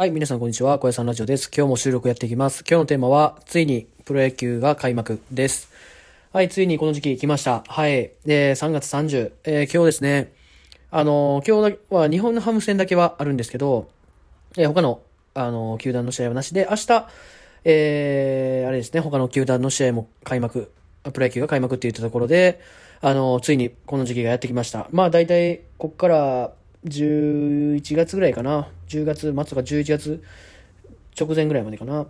はい、皆さんこんにちは。小屋さんラジオです。今日も収録やっていきます。今日のテーマは、ついにプロ野球が開幕です。はい、ついにこの時期来ました。はい。で、3月30、えー今日ですね、あのー今日は日本のハム戦だけはあるんですけど、えー他の、あの球団の試合はなしで、明日、えーあれですね、他の球団の試合も開幕、プロ野球が開幕って言ったところで、あのついにこの時期がやってきました。まあ、大体、こっから、11月ぐらいかな。10月末とか11月直前ぐらいまでかな。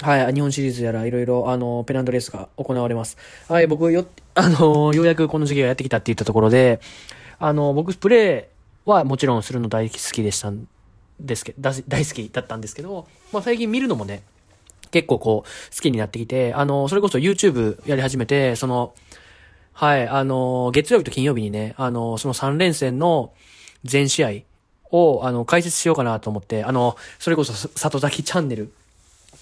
はい、日本シリーズやらいろいろ、あの、ペナントレースが行われます。はい、僕よ、あの、ようやくこの時期がやってきたって言ったところで、あの、僕、プレーはもちろんするの大好きでしたんですけど、大好きだったんですけど、まあ最近見るのもね、結構こう、好きになってきて、あの、それこそ YouTube やり始めて、その、はい、あの、月曜日と金曜日にね、あの、その3連戦の全試合を、あの、解説しようかなと思って、あの、それこそ、里崎チャンネル、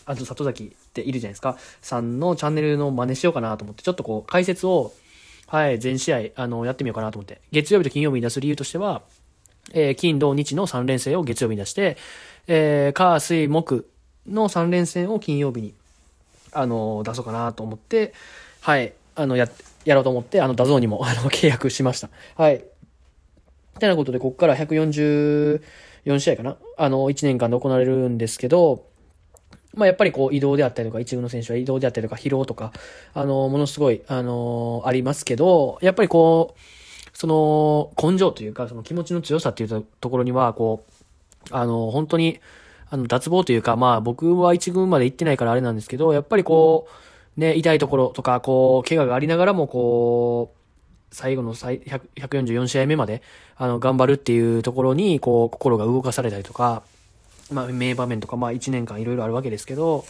あと里崎っているじゃないですか、さんのチャンネルの真似しようかなと思って、ちょっとこう、解説を、はい、全試合、あの、やってみようかなと思って、月曜日と金曜日に出す理由としては、えー金、土、日の3連戦を月曜日に出して、えー、火、水、木の3連戦を金曜日に、あの、出そうかなと思って、はい、あの、や、やろうと思って、あの、 DAZN にも、あの、契約しました。はい。てなことで、ここから144試合かな？あの、1年間で行われるんですけど、まあ、やっぱりこう移動であったりとか、一軍の選手は移動であったりとか、疲労とか、あの、ものすごい、あの、ありますけど、やっぱりこう、その、根性というか、その気持ちの強さっていうところには、こう、あの、本当に、あの、脱帽というか、まあ、僕は一軍まで行ってないからあれなんですけど、やっぱりこう、ね、痛いところとか、こう、怪我がありながらも、こう、最後の最144試合目まで、あの、頑張るっていうところに、こう、心が動かされたりとか、まあ、名場面とか、まあ、1年間いろいろあるわけですけど、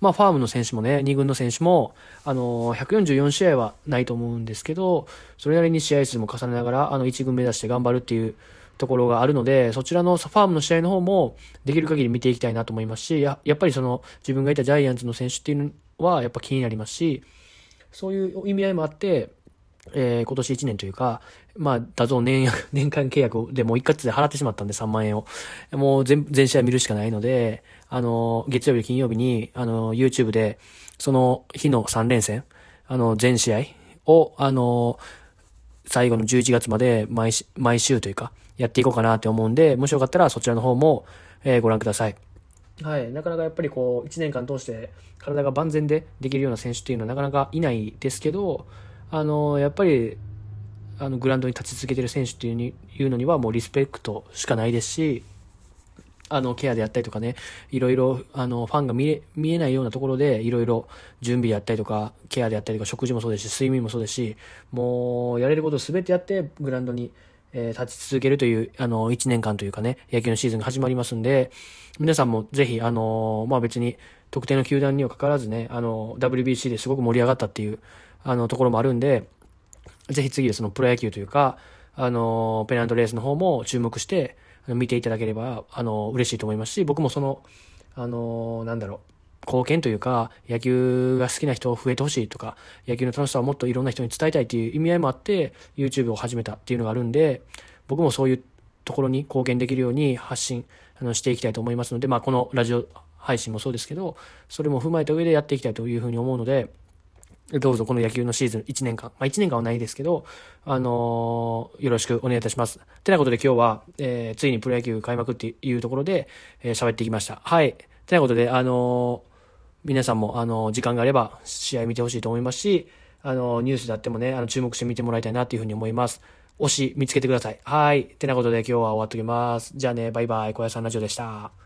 まあ、ファームの選手もね、2軍の選手も、あの、144試合はないと思うんですけど、それなりに試合数も重ねながら、あの、1軍目指して頑張るっていうところがあるので、そちらのファームの試合の方も、できる限り見ていきたいなと思いますし、や、やっぱりその、自分がいたジャイアンツの選手っていうのは、やっぱ気になりますし、そういう意味合いもあって、えー今年1年というか、まあ、 DAZN 年、年間契約でもう一括で払ってしまったんで3万円を。もう全、全試合見るしかないので、あの、月曜日、金曜日に、あの、YouTube で、その日の3連戦、あの、全試合を、あの、最後の11月まで毎毎週というか、やっていこうかなって思うんで、もしよかったらそちらの方も、えーご覧ください。はい。なかなかやっぱりこう、1年間通して体が万全でできるような選手っていうのはなかなかいないですけど、あの、やっぱり、あの、グラウンドに立ち続けている選手っていうのにはもうリスペクトしかないですし、あの、ケアであったりとかね、いろいろ、あの、ファンが見え、見えないようなところで、いろいろ準備であったりとか、ケアであったりとか、食事もそうですし、睡眠もそうですし、もう、やれることすべてやって、グラウンドに、立ち続けるという、あの、1年間というかね、野球のシーズンが始まりますんで、皆さんもぜひ、あの、まあ、別に、特定の球団にはかからずね、あの、WBC ですごく盛り上がったっていう、あの、ところもあるんで、ぜひ次はそのプロ野球というか、あの、ペナントレースの方も注目して、見ていただければ、あの、嬉しいと思いますし、僕もその、あの、なんだろう、貢献というか、野球が好きな人を増えてほしいとか、野球の楽しさをもっといろんな人に伝えたいっていう意味合いもあって、YouTube を始めたっていうのがあるんで、僕もそういうところに貢献できるように発信あのしていきたいと思いますので、まあ、このラジオ配信もそうですけど、それも踏まえた上でやっていきたいというふうに思うので、どうぞこの野球のシーズン1年間、まあ1年間はないですけど、あのーよろしくお願いいたします。てなことで今日は、えーついにプロ野球開幕っていうところで、えー喋ってきました。はい。てなことで、あのー皆さんも、あのー時間があれば試合見てほしいと思いますし、あのーニュースであってもね、あの、注目して見てもらいたいなというふうに思います。推し見つけてください。はい。てなことで今日は終わっときます。じゃあね、バイバイ。小屋さんラジオでした。